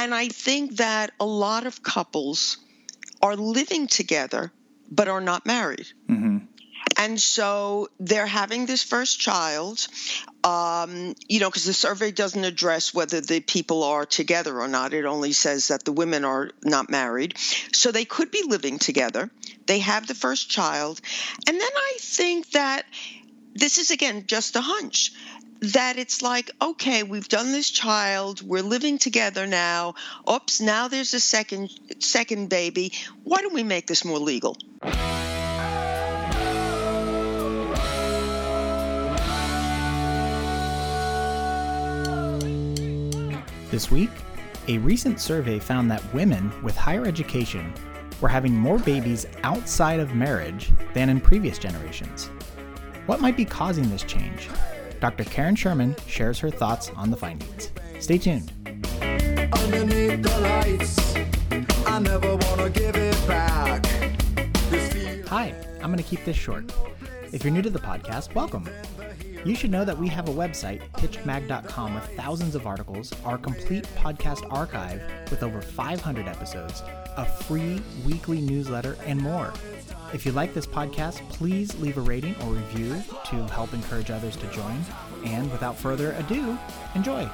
And I think that a lot of couples are living together but are not married. Mm-hmm. And so they're having this first child, um, you know, because the survey doesn't address whether the people are together or not. It only says that the women are not married. So they could be living together. They have the first child. And then I think that this is, again, just a hunch that it's like okay we've done this child we're living together now oops now there's a second second baby why don't we make this more legal This week, a recent survey found that women with higher education were having more babies outside of marriage than in previous generations. What might be causing this change? Dr. Karen Sherman shares her thoughts on the findings. Stay tuned. Hi, I'm going to keep this short. If you're new to the podcast, welcome. You should know that we have a website, hitchedmag.com, with thousands of articles, our complete podcast archive with over 500 episodes, a free weekly newsletter, and more. If you like this podcast, please leave a rating or review to help encourage others to join. And without further ado, enjoy.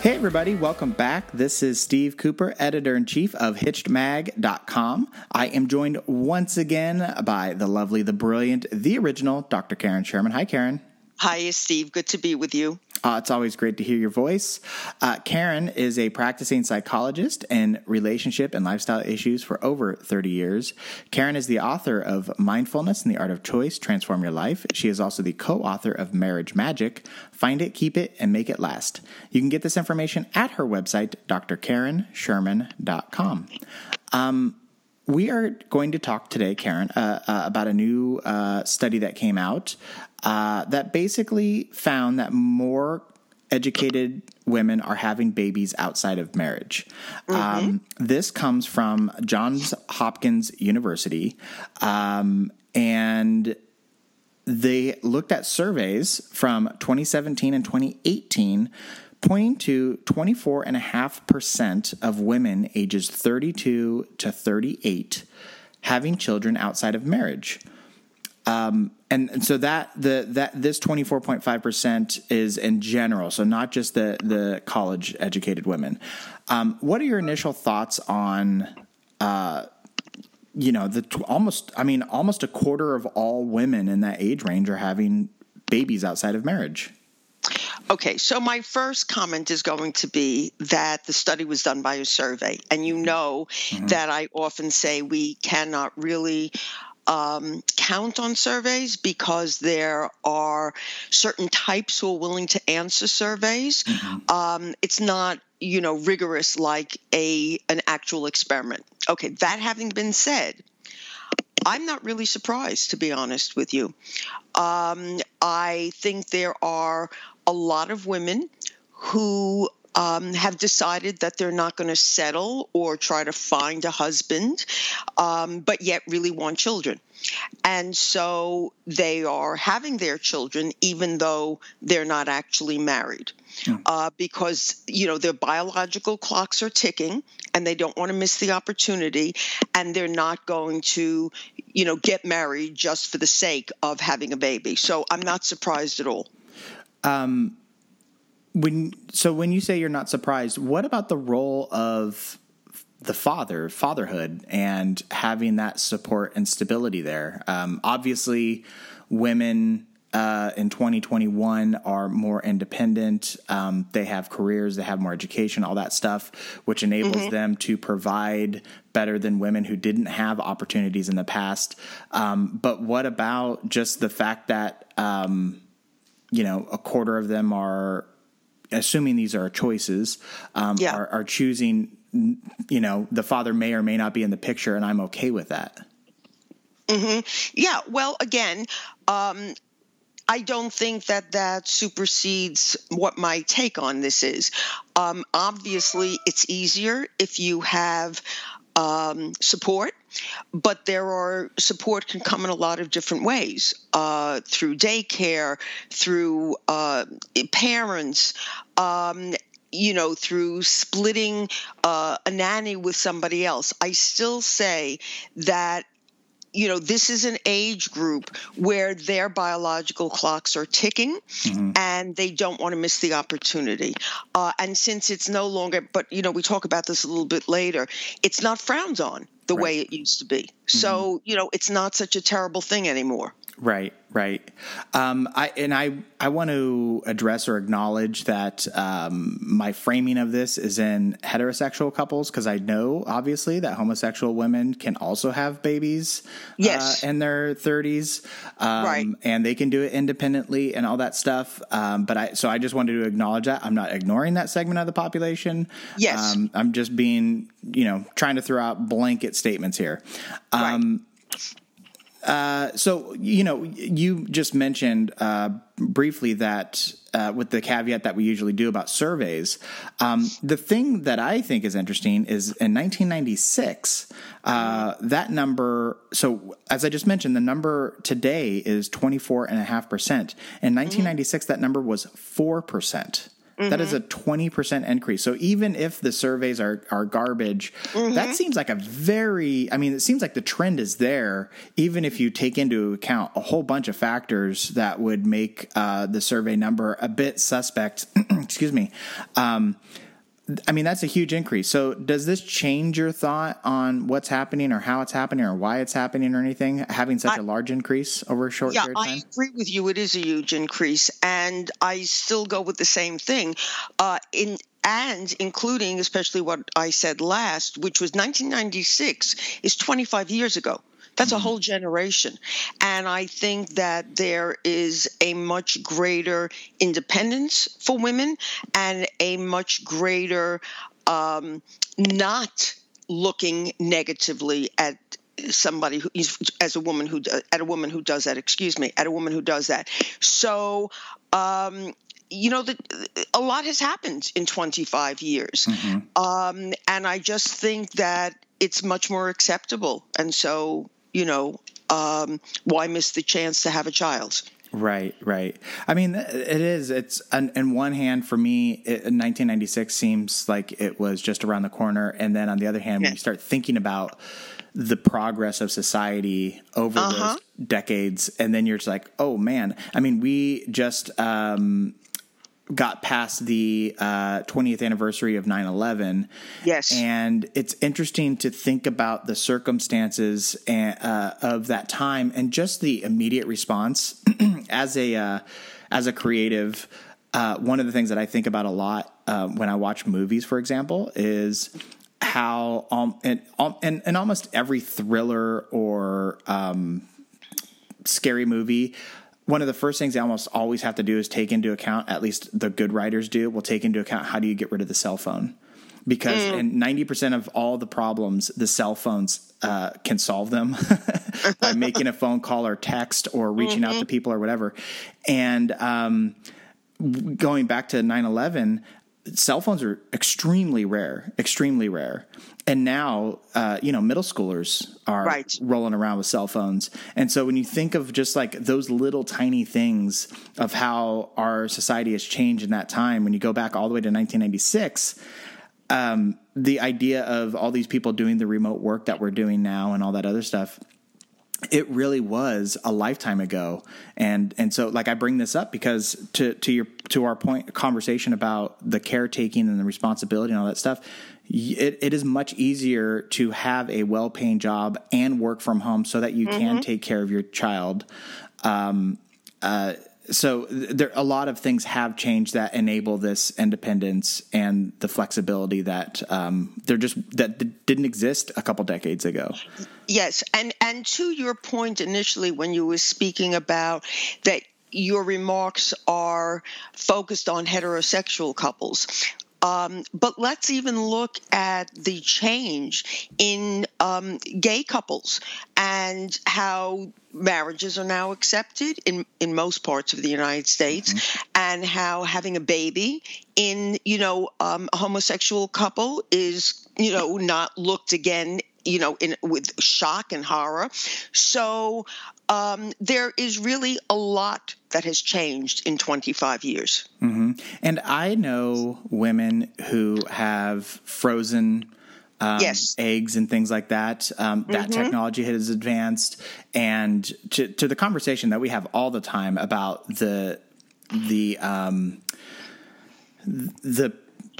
Hey, everybody, welcome back. This is Steve Cooper, editor in chief of HitchedMag.com. I am joined once again by the lovely, the brilliant, the original Dr. Karen Sherman. Hi, Karen. Hi, Steve. Good to be with you. Uh, it's always great to hear your voice. Uh, Karen is a practicing psychologist in relationship and lifestyle issues for over 30 years. Karen is the author of Mindfulness and the Art of Choice Transform Your Life. She is also the co author of Marriage Magic Find It, Keep It, and Make It Last. You can get this information at her website, drkarensherman.com. Um, we are going to talk today, Karen, uh, uh, about a new uh, study that came out uh, that basically found that more educated women are having babies outside of marriage. Mm-hmm. Um, this comes from Johns Hopkins University, um, and they looked at surveys from 2017 and 2018 pointing to 24.5% of women ages 32 to 38 having children outside of marriage. Um, and, and, so that the that this 24.5% is in general, so not just the the college educated women. Um, what are your initial thoughts on uh, you know the almost I mean almost a quarter of all women in that age range are having babies outside of marriage? Okay, so my first comment is going to be that the study was done by a survey. And you know mm-hmm. that I often say we cannot really um, count on surveys because there are certain types who are willing to answer surveys. Mm-hmm. Um, it's not you know rigorous like a an actual experiment. Okay, that having been said, I'm not really surprised to be honest with you. Um, I think there are a lot of women who um, have decided that they're not going to settle or try to find a husband, um, but yet really want children. And so they are having their children even though they're not actually married. Hmm. Uh, because you know their biological clocks are ticking and they don't want to miss the opportunity and they're not going to you know get married just for the sake of having a baby so i'm not surprised at all um, when so when you say you're not surprised, what about the role of the father, fatherhood, and having that support and stability there? Um, obviously, women. Uh, in 2021 are more independent. Um, they have careers, they have more education, all that stuff, which enables mm-hmm. them to provide better than women who didn't have opportunities in the past. Um, but what about just the fact that um, you know, a quarter of them are, assuming these are choices, um, yeah. are, are choosing, you know, the father may or may not be in the picture, and I'm okay with that. Mm-hmm. Yeah. Well, again, um, I don't think that that supersedes what my take on this is. Um, obviously, it's easier if you have um, support but there are support can come in a lot of different ways uh, through daycare, through uh, parents. Um, you know, through splitting uh, a nanny with somebody else. I still say that you know, this is an age group where their biological clocks are ticking mm-hmm. and they don't want to miss the opportunity. Uh, and since it's no longer, but, you know, we talk about this a little bit later, it's not frowned on the right. way it used to be. Mm-hmm. So, you know, it's not such a terrible thing anymore. Right, right. Um, I and I I want to address or acknowledge that um, my framing of this is in heterosexual couples because I know obviously that homosexual women can also have babies yes. Uh, in their thirties, um, right, and they can do it independently and all that stuff. Um, but I so I just wanted to acknowledge that I'm not ignoring that segment of the population. Yes, um, I'm just being you know trying to throw out blanket statements here. right um, uh, so you know, you just mentioned uh, briefly that uh, with the caveat that we usually do about surveys. Um, the thing that I think is interesting is in 1996, uh, that number. So as I just mentioned, the number today is 24 and a half percent. In 1996, mm-hmm. that number was four percent. Mm-hmm. That is a 20% mm-hmm. increase. So even if the surveys are, are garbage, mm-hmm. that seems like a very, I mean, it seems like the trend is there, even if you take into account a whole bunch of factors that would make uh, the survey number a bit suspect. Excuse me. Um, I mean, that's a huge increase. So, does this change your thought on what's happening or how it's happening or why it's happening or anything, having such I, a large increase over a short yeah, period of time? I agree with you. It is a huge increase. And I still go with the same thing. Uh, in and including especially what I said last, which was 1996, is 25 years ago. That's a mm-hmm. whole generation. And I think that there is a much greater independence for women and a much greater um, not looking negatively at somebody who is as a woman who at a woman who does that excuse me at a woman who does that so um, you know that a lot has happened in 25 years mm-hmm. um, and i just think that it's much more acceptable and so you know, um, why miss the chance to have a child? Right, right. I mean, it is. It's on, on one hand, for me, it, 1996 seems like it was just around the corner, and then on the other hand, yeah. when you start thinking about the progress of society over uh-huh. those decades, and then you're just like, oh man. I mean, we just um, got past the uh, 20th anniversary of 9-11 yes. And it's interesting to think about the circumstances and, uh, of that time and just the immediate response as a uh, as a creative. Uh, one of the things that i think about a lot uh, when i watch movies for example is how um, and, um, and, and almost every thriller or um, scary movie one of the first things they almost always have to do is take into account, at least the good writers do, will take into account how do you get rid of the cell phone? Because mm. in 90% of all the problems, the cell phones uh, can solve them by making a phone call or text or reaching mm-hmm. out to mm-hmm. people or whatever. And um, going back to 9 11, cell phones are extremely rare, extremely rare. And now, uh, you know, middle schoolers are right. rolling around with cell phones. And so when you think of just like those little tiny things of how our society has changed in that time, when you go back all the way to 1996, um, the idea of all these people doing the remote work that we're doing now and all that other stuff it really was a lifetime ago and and so like i bring this up because to to your to our point conversation about the caretaking and the responsibility and all that stuff it, it is much easier to have a well-paying job and work from home so that you mm-hmm. can take care of your child um, uh, so there a lot of things have changed that enable this independence and the flexibility that um, they're just that didn't exist a couple decades ago. Yes, and and to your point initially when you were speaking about that your remarks are focused on heterosexual couples. Um, but let's even look at the change in um, gay couples and how marriages are now accepted in, in most parts of the United States, mm-hmm. and how having a baby in you know um, a homosexual couple is you know not looked again you know, in with shock and horror. So um, there is really a lot that has changed in 25 years. Mm-hmm. And I know women who have frozen. Um, yes. eggs and things like that. Um, that mm-hmm. technology has advanced, and to, to, the conversation that we have all the time about the the um, the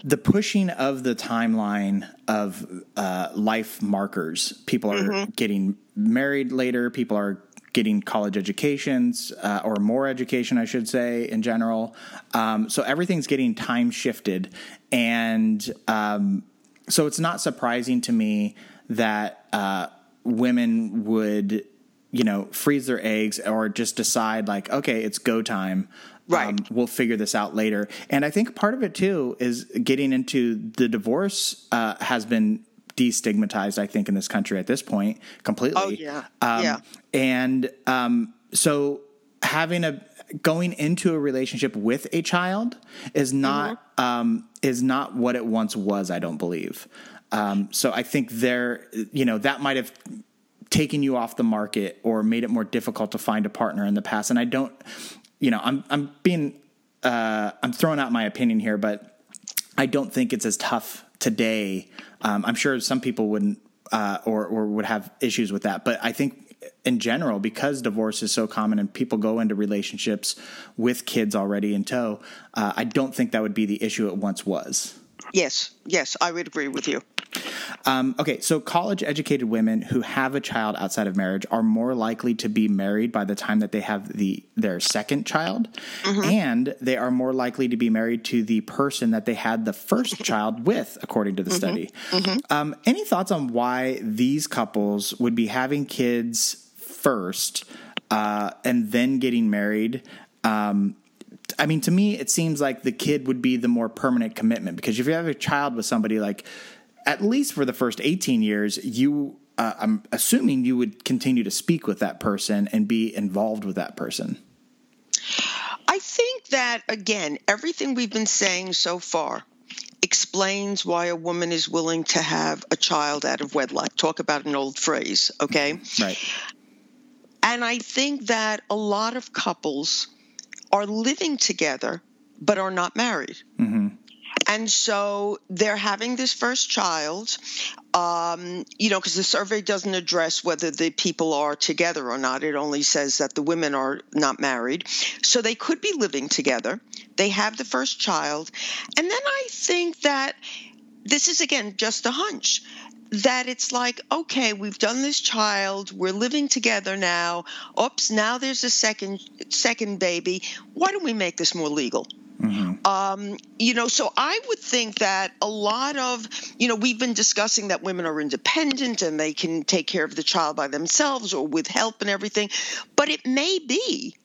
the pushing of the timeline of uh, life markers. People are mm-hmm. getting married later. People are getting college educations uh, or more education, I should say, in general. Um, so everything's getting time shifted, and um, so it's not surprising to me that uh, women would you know freeze their eggs or just decide like okay it's go time Right. Um, we'll figure this out later. And I think part of it too is getting into the divorce uh, has been destigmatized, I think, in this country at this point completely. Oh, yeah. Um, yeah. And um, so having a going into a relationship with a child is not mm-hmm. um, is not what it once was. I don't believe. Um, so I think there, you know, that might have taken you off the market or made it more difficult to find a partner in the past. And I don't, you know, I'm I'm being uh, I'm throwing out my opinion here, but I don't think it's as tough today. Um, I'm sure some people wouldn't uh, or or would have issues with that, but I think in general, because divorce is so common and people go into relationships with kids already in tow, uh, I don't think that would be the issue it once was. Yes, yes, I would agree with you. Um, okay, so college educated women who have a child outside of marriage are more likely to be married by the time that they have the their second child, mm-hmm. and they are more likely to be married to the person that they had the first child with, according to the mm-hmm. study. Mm-hmm. Um, any thoughts on why these couples would be having kids first uh, and then getting married? Um, I mean, to me, it seems like the kid would be the more permanent commitment because if you have a child with somebody like at least for the first 18 years, you uh, I'm assuming you would continue to speak with that person and be involved with that person. I think that, again, everything we've been saying so far explains why a woman is willing to have a child out of wedlock. Talk about an old phrase, okay? Right. And I think that a lot of couples are living together but are not married. Mm-hmm. And so they're having this first child, um, you know, because the survey doesn't address whether the people are together or not. It only says that the women are not married. So they could be living together. They have the first child. And then I think that this is, again, just a hunch that it's like okay we've done this child we're living together now oops now there's a second second baby why don't we make this more legal Mm-hmm. Um, you know, so I would think that a lot of, you know, we've been discussing that women are independent and they can take care of the child by themselves or with help and everything. But it may be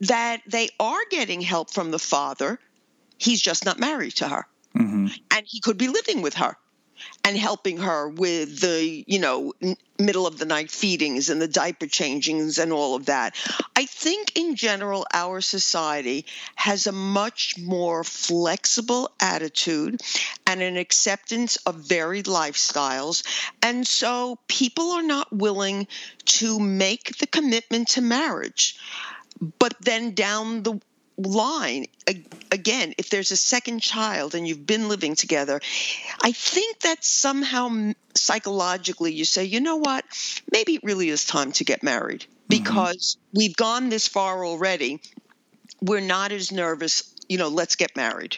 that they are getting help from the father. He's just not married to her. Mm-hmm. And he could be living with her and helping her with the you know middle of the night feedings and the diaper changings and all of that. I think in general our society has a much more flexible attitude and an acceptance of varied lifestyles. And so people are not willing to make the commitment to marriage but then down the line again if there's a second child and you've been living together i think that somehow psychologically you say you know what maybe it really is time to get married mm-hmm. because mm-hmm. we've gone this far already we're not as nervous you know let's get married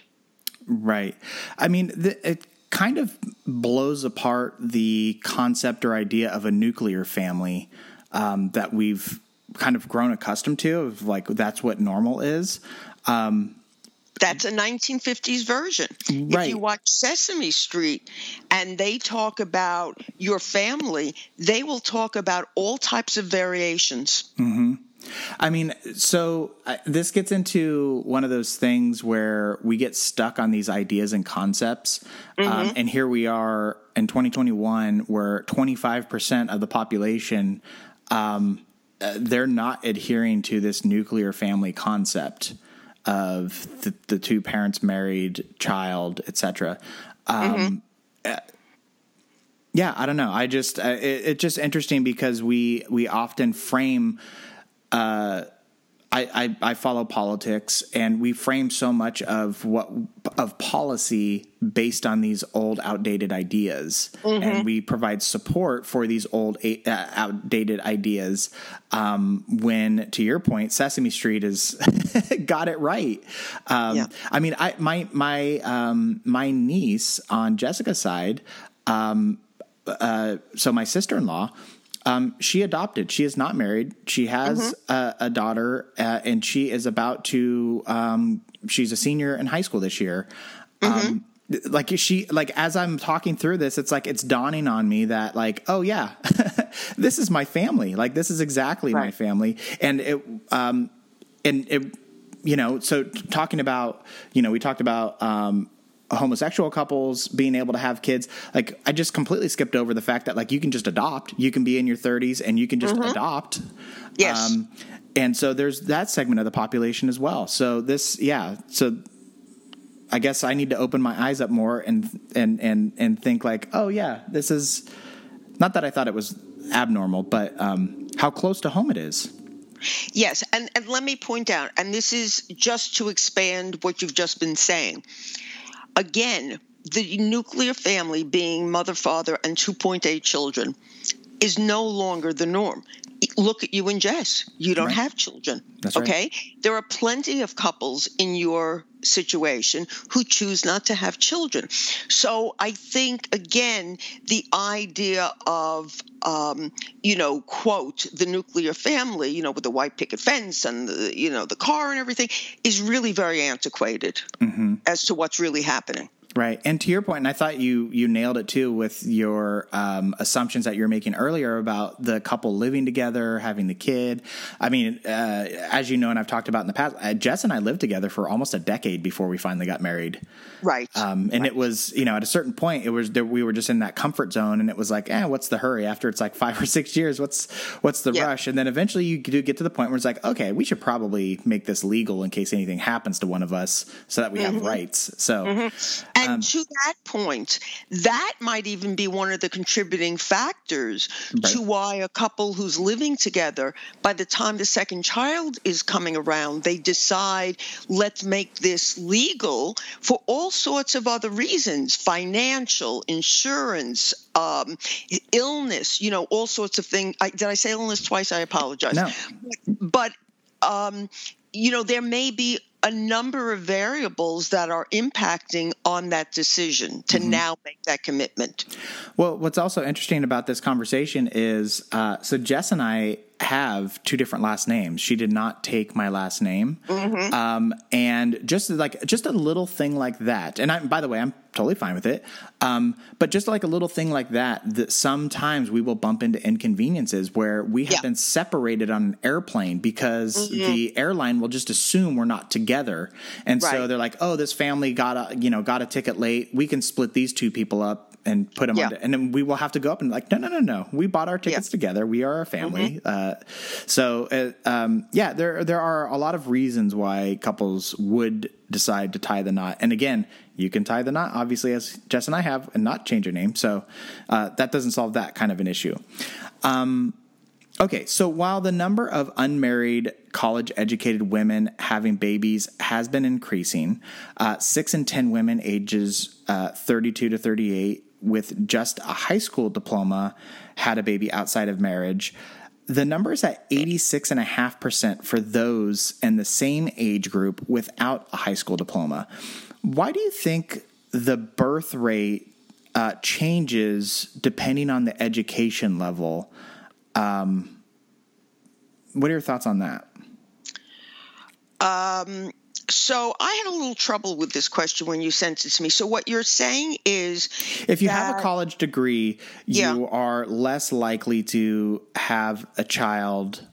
right i mean the, it kind of blows apart the concept or idea of a nuclear family um, that we've kind of grown accustomed to of like that's what normal is. Um, that's a 1950s version. Right. If you watch Sesame Street and they talk about your family, they will talk about all types of variations. Mm-hmm. I mean, so uh, this gets into one of those things where we get stuck on these ideas and concepts. Um, mm-hmm. Um, and here we are in 2021, where 25% of the population um, uh, they're not adhering to this nuclear family concept of the, the two parents married child etc um, mm-hmm. uh, yeah, I don't know. I just uh, it, it's just interesting because we we often frame. Uh, I, I, I follow politics, and we frame so much of what of policy based on these old, outdated ideas, mm-hmm. and we provide support for these old, uh, outdated ideas. Um, when, to your point, Sesame Street has got it right. Um, yeah. I mean, I my my um, my niece on Jessica's side. Um, uh, so my sister in law um, she adopted. She is not married. She has mm-hmm. a, a, daughter, uh, and she is about to. Um, she's a senior in high school this year. Mm-hmm. Um, like she, like as I'm talking through this, it's like it's dawning on me that, like, oh yeah, this is my family. Like this is exactly right. my family, and it, um, and it, you know, so talking about, you know, we talked about um, homosexual couples being able to have kids like i just completely skipped over the fact that like you can just adopt. You can be in your 30s and you can just mm-hmm. adopt. Yes. Um, and so there's that segment of the population as well. So this yeah so i guess i need to open my eyes up more and and and and think like oh yeah this is not that i thought it was abnormal but um, how close to home it is. Yes, and, and let me point out, and this is just to expand what you've just been saying. Again, the nuclear family being mother, father, and 2.8 children is no longer the norm. Look at you and Jess. You don't right. have children. That's okay? Right. There are plenty of couples in your situation who choose not to have children. So I think, again, the idea of, um, you know, quote, the nuclear family, you know, with the white picket fence and the, you know, the car and everything is really very antiquated mm-hmm. as to what's really happening. Right, and to your point, and I thought you you nailed it too with your um, assumptions that you're making earlier about the couple living together, having the kid. I mean, uh, as you know, and I've talked about in the past, uh, Jess and I lived together for almost a decade before we finally got married. Right, um, and right. it was you know at a certain point it was there, we were just in that comfort zone, and it was like, eh, what's the hurry? After it's like five or six years, what's what's the yeah. rush? And then eventually you do get to the point where it's like, okay, we should probably make this legal in case anything happens to one of us, so that we mm-hmm. have rights. So. Mm-hmm. And um, to that point, that might even be one of the contributing factors right. to why a couple who's living together, by the time the second child is coming around, they decide, let's make this legal for all sorts of other reasons financial, insurance, um, illness, you know, all sorts of things. I, did I say illness twice? I apologize. No. But, um, you know, there may be a number of variables that are impacting on that decision to mm-hmm. now make that commitment. Well, what's also interesting about this conversation is uh, so Jess and I have two different last names. She did not take my last name, mm-hmm. um, and just like just a little thing like that. And I, by the way, I'm totally fine with it. Um, but just like a little thing like that, that sometimes we will bump into inconveniences where we have yeah. been separated on an airplane because mm-hmm. the airline will just assume we're not together, and right. so they're like, "Oh, this family got a you know got a ticket late. We can split these two people up." And put them yeah. on, and then we will have to go up and like, no, no, no, no. We bought our tickets yeah. together. We are a family. Mm-hmm. Uh, so, uh, um, yeah, there there are a lot of reasons why couples would decide to tie the knot. And again, you can tie the knot, obviously, as Jess and I have, and not change your name. So uh, that doesn't solve that kind of an issue. Um, Okay, so while the number of unmarried college educated women having babies has been increasing, uh, six in 10 women ages uh, 32 to 38 with just a high school diploma had a baby outside of marriage. The number is at 86.5% for those in the same age group without a high school diploma. Why do you think the birth rate uh, changes depending on the education level? Um, what are your thoughts on that? Um, so I had a little trouble with this question when you sent it to me. So what you're saying is, if you that, have a college degree, yeah. you are less likely to have a child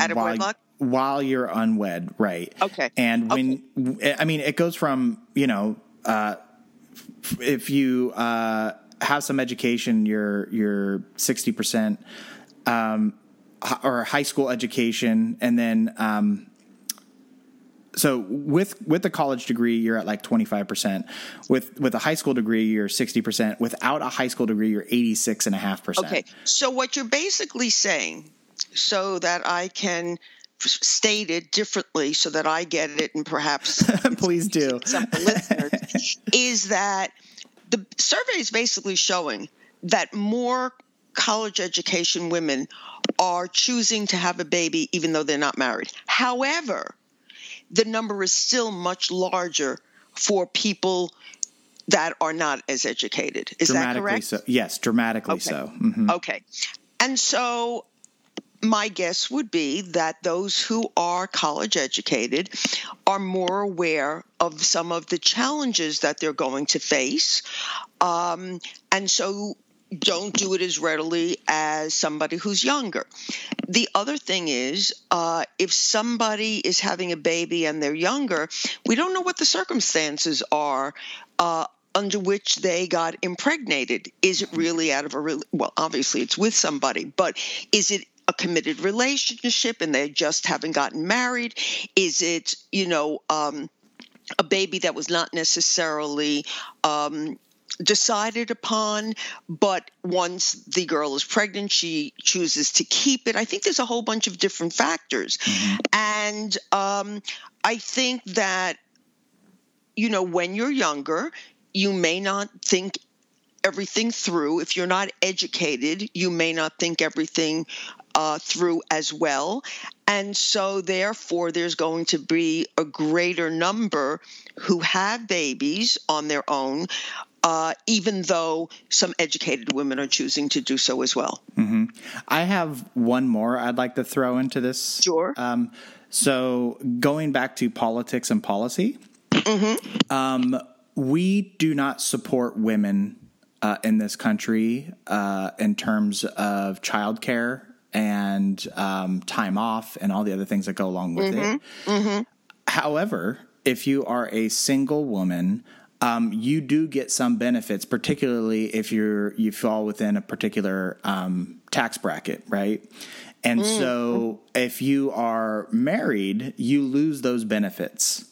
at while, while you're unwed, right? Okay. And when okay. I mean, it goes from you know, uh, if you uh, have some education, you're you're sixty percent. Um, or high school education, and then um, so with with the college degree you're at like 25% with with a high school degree you're 60% without a high school degree you're 86.5% okay. So what you're basically saying so that i can state it differently so that i get it and perhaps please do. some listeners is that the survey is basically showing that more college education women are choosing to have a baby even though they're not married. However the number is still much larger for people that are not as educated. Is that correct? So. Yes, dramatically okay. so. Mm-hmm. Okay. And so my guess would be that those who are college educated are more aware of some of the challenges that they're going to face. Um, and so don't do it as readily as somebody who's younger. The other thing is, uh, if somebody is having a baby and they're younger, we don't know what the circumstances are. Uh, under which they got impregnated. Is it really out of a re- well? Obviously, it's with somebody, but is it a committed relationship and they just haven't gotten married? Is it you know um, a baby that was not necessarily um, decided upon, but once the girl is pregnant, she chooses to keep it. I think there's a whole bunch of different factors. Mm-hmm. And um, I think that, you know, when you're younger, you may not think everything through. If you're not educated, you may not think everything uh, through as well. And so, therefore, there's going to be a greater number who have babies on their own uh, even though some educated women are choosing to do so as well. Mm-hmm. I have one more I'd like to throw into this. Sure. Um, so, going back to politics and policy, mm-hmm. um, we do not support women uh, in this country uh, in terms of childcare and um, time off and all the other things that go along with mm-hmm. it. Mm-hmm. However, if you are a single woman, um, you do get some benefits, particularly if you're you fall within a particular um, tax bracket, right? And mm. so, if you are married, you lose those benefits.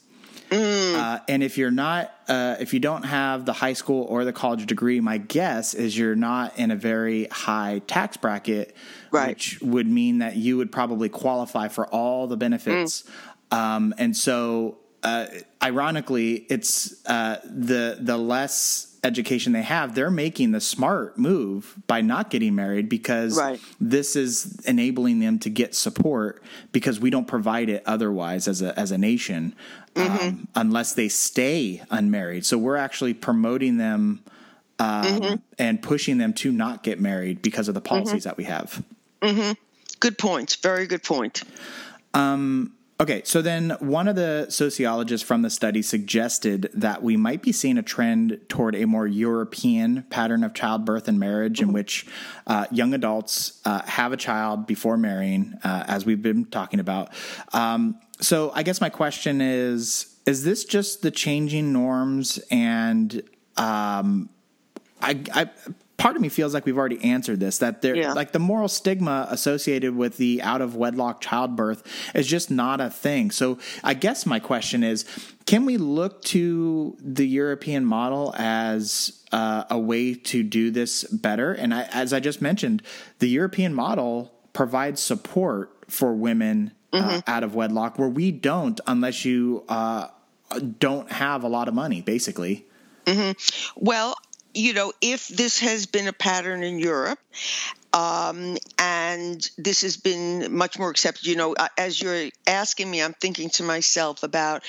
Mm. Uh, and if you're not, uh, if you don't have the high school or the college degree, my guess is you're not in a very high tax bracket, right. which would mean that you would probably qualify for all the benefits. Mm. Um, and so uh, ironically, it's uh, the the less education they have, they're making the smart move by not getting married because right. this is enabling them to get support because we don't provide it otherwise as a as a nation mm-hmm. um, unless they stay unmarried. So we're actually promoting them um, mm-hmm. and pushing them to not get married because of the policies mm-hmm. that we have. Mm-hmm. Good point. Very good point. Um, Okay, so then one of the sociologists from the study suggested that we might be seeing a trend toward a more European pattern of childbirth and marriage in which uh, young adults uh, have a child before marrying, uh, as we've been talking about. Um, so I guess my question is is this just the changing norms and um, I, I, part of me feels like we've already answered this that there yeah. like the moral stigma associated with the out of wedlock childbirth is just not a thing so i guess my question is can we look to the european model as uh, a way to do this better and I, as i just mentioned the european model provides support for women uh, mm-hmm. uh, out of wedlock where we don't unless you uh, don't have a lot of money basically mm-hmm. well you know, if this has been a pattern in Europe, um, and this has been much more accepted, you know, uh, as you're asking me, I'm thinking to myself about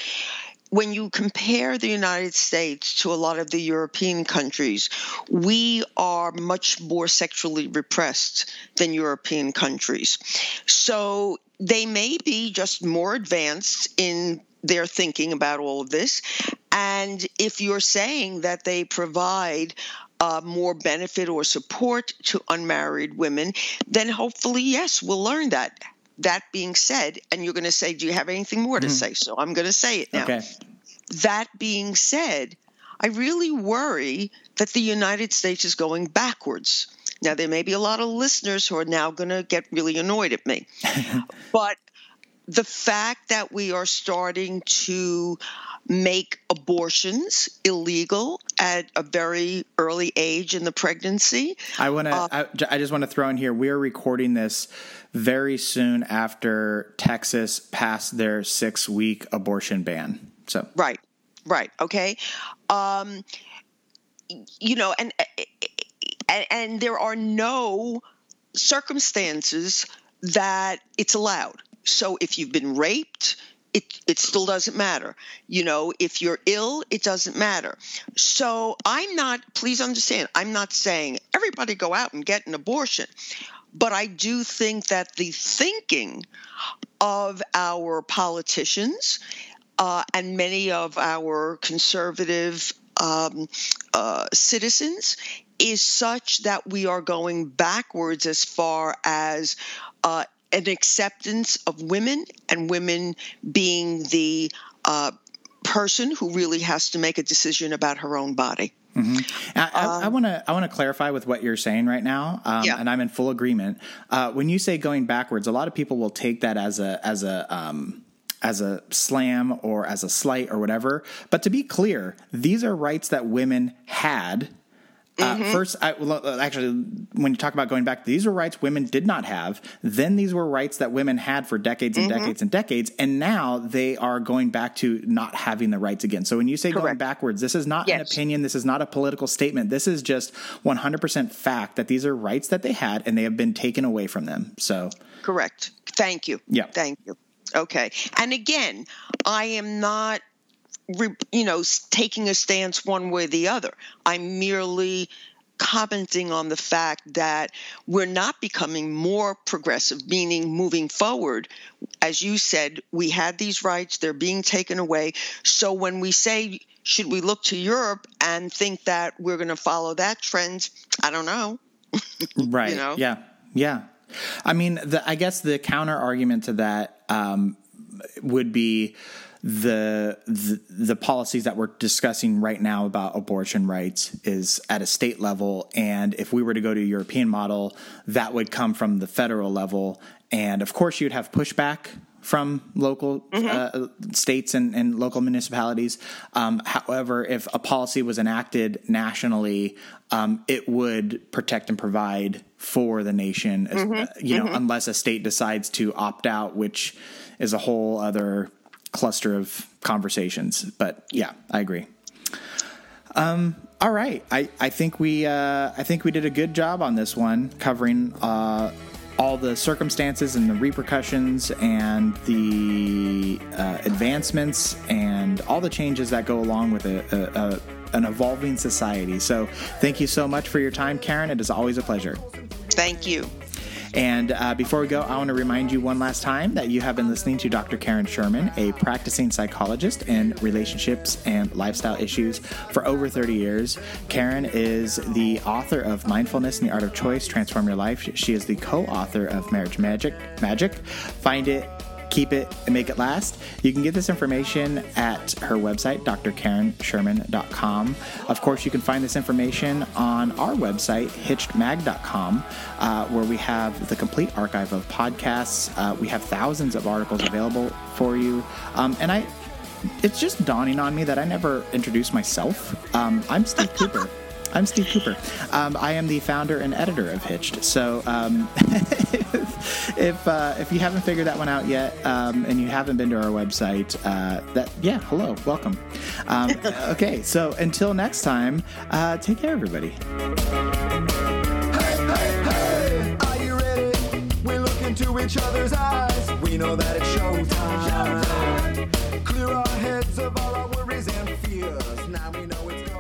when you compare the United States to a lot of the European countries, we are much more sexually repressed than European countries. So they may be just more advanced in their thinking about all of this. And if you're saying that they provide uh, more benefit or support to unmarried women, then hopefully, yes, we'll learn that. That being said, and you're going to say, Do you have anything more to mm. say? So I'm going to say it now. Okay. That being said, I really worry that the United States is going backwards. Now, there may be a lot of listeners who are now going to get really annoyed at me. but the fact that we are starting to make abortions illegal at a very early age in the pregnancy. I want to. Uh, I, I, just want to throw in here. We are recording this very soon after Texas passed their six-week abortion ban. So right, right, okay. Um, you know, and, and and there are no circumstances that it's allowed. So if you've been raped, it, it still doesn't matter. You know, if you're ill, it doesn't matter. So I'm not, please understand, I'm not saying everybody go out and get an abortion. But I do think that the thinking of our politicians uh, and many of our conservative um, uh, citizens is such that we are going backwards as far as uh, an acceptance of women and women being the uh, person who really has to make a decision about her own body. Mm-hmm. I want to I want to clarify with what you're saying right now, um, yeah. and I'm in full agreement. Uh, when you say going backwards, a lot of people will take that as a as a um, as a slam or as a slight or whatever. But to be clear, these are rights that women had uh, mm-hmm. First, I, well, actually, when you talk about going back, these were rights women did not have. Then these were rights that women had for decades and mm-hmm. decades and decades, and now they are going back to not having the rights again. So when you say Correct. going backwards, this is not yes. an opinion. This is not a political statement. This is just 100% fact that these are rights that they had and they have been taken away from them. So correct. Thank you. Yeah. Thank you. Okay. And again, I am not you know, taking a stance one way or the other. I'm merely commenting on the fact that we're not becoming more progressive, meaning moving forward. As you said, we had these rights, they're being taken away. So when we say, should we look to Europe and think that we're going to follow that trend? I don't know. right. you know? Yeah. Yeah. I mean, the, I guess the counter argument to that um, would be the, the, the policies that we're discussing right now about abortion rights is at a state level, and if we were to go to a European model, that would come from the federal level, and of course you'd have pushback from local mm-hmm. uh, states and, and, local municipalities. Um, however, if a policy was enacted nationally, um, it would protect and provide for the nation. Mm-hmm. Uh, you know, mm-hmm. unless a state decides to opt out, which is a whole other cluster of conversations. But yeah, I agree. Um, all right, I, I think we uh, I think we did a good job on this one, covering uh, all the circumstances and the repercussions and the uh, advancements and all the changes that go along with a, a, a, an evolving society. So, thank you so much for your time, Karen. It is always a pleasure. Thank you. And uh, before we go, I want to remind you one last time that you have been listening to Dr. Karen Sherman, a practicing psychologist in relationships and lifestyle issues for over 30 years. Karen is the author of Mindfulness and the Art of Choice Transform Your Life. She is the co author of Marriage Magic. Magic. Find it keep it and make it last. You can get this information at her website, drkarensherman.com. Of course, you can find this information on our website, hitchedmag.com, uh, where we have the complete archive of podcasts. Uh, we have thousands of articles available for you. Um, and I, it's just dawning on me that I never introduced myself. Um, I'm Steve Cooper. I'm Steve Cooper. Um, I am the founder and editor of Hitched. So um, if uh, if you haven't figured that one out yet, um, and you haven't been to our website, uh, that yeah, hello, welcome. Um, okay, so until next time, uh, take care, everybody. each other's eyes. We know that it's showtime. showtime. Clear our heads of all our worries and fears. Now we know it's.